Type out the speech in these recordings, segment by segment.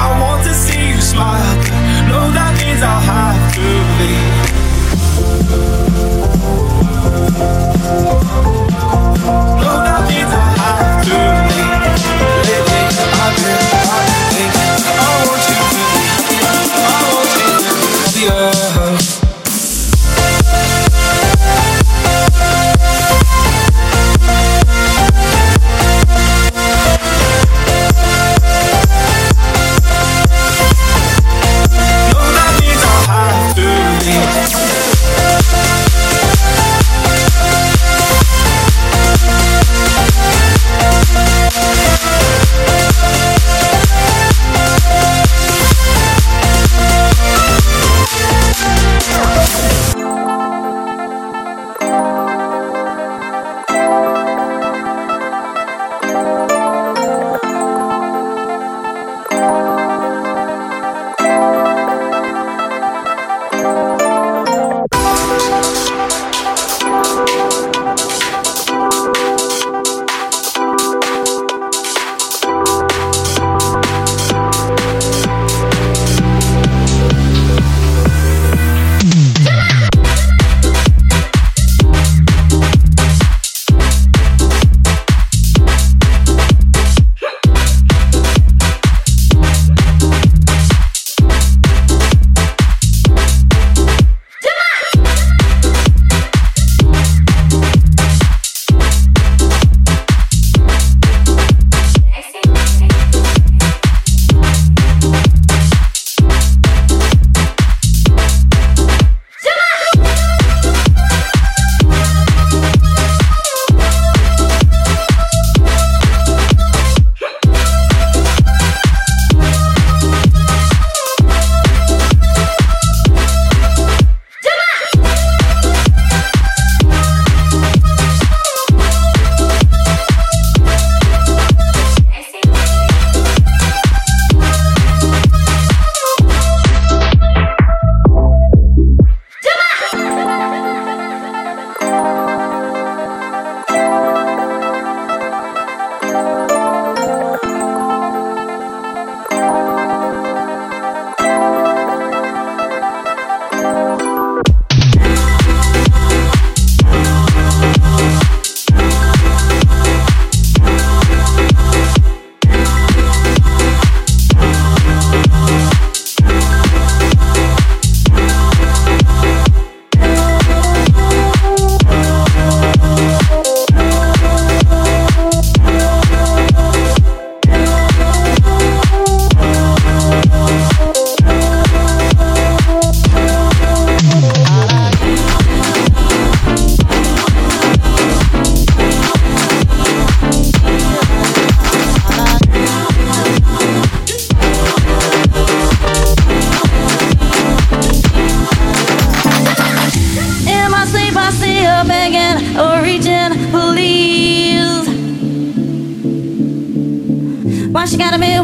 I want to see you smile. That means I'll have to leave.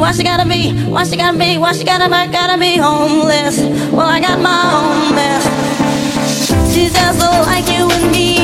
La la la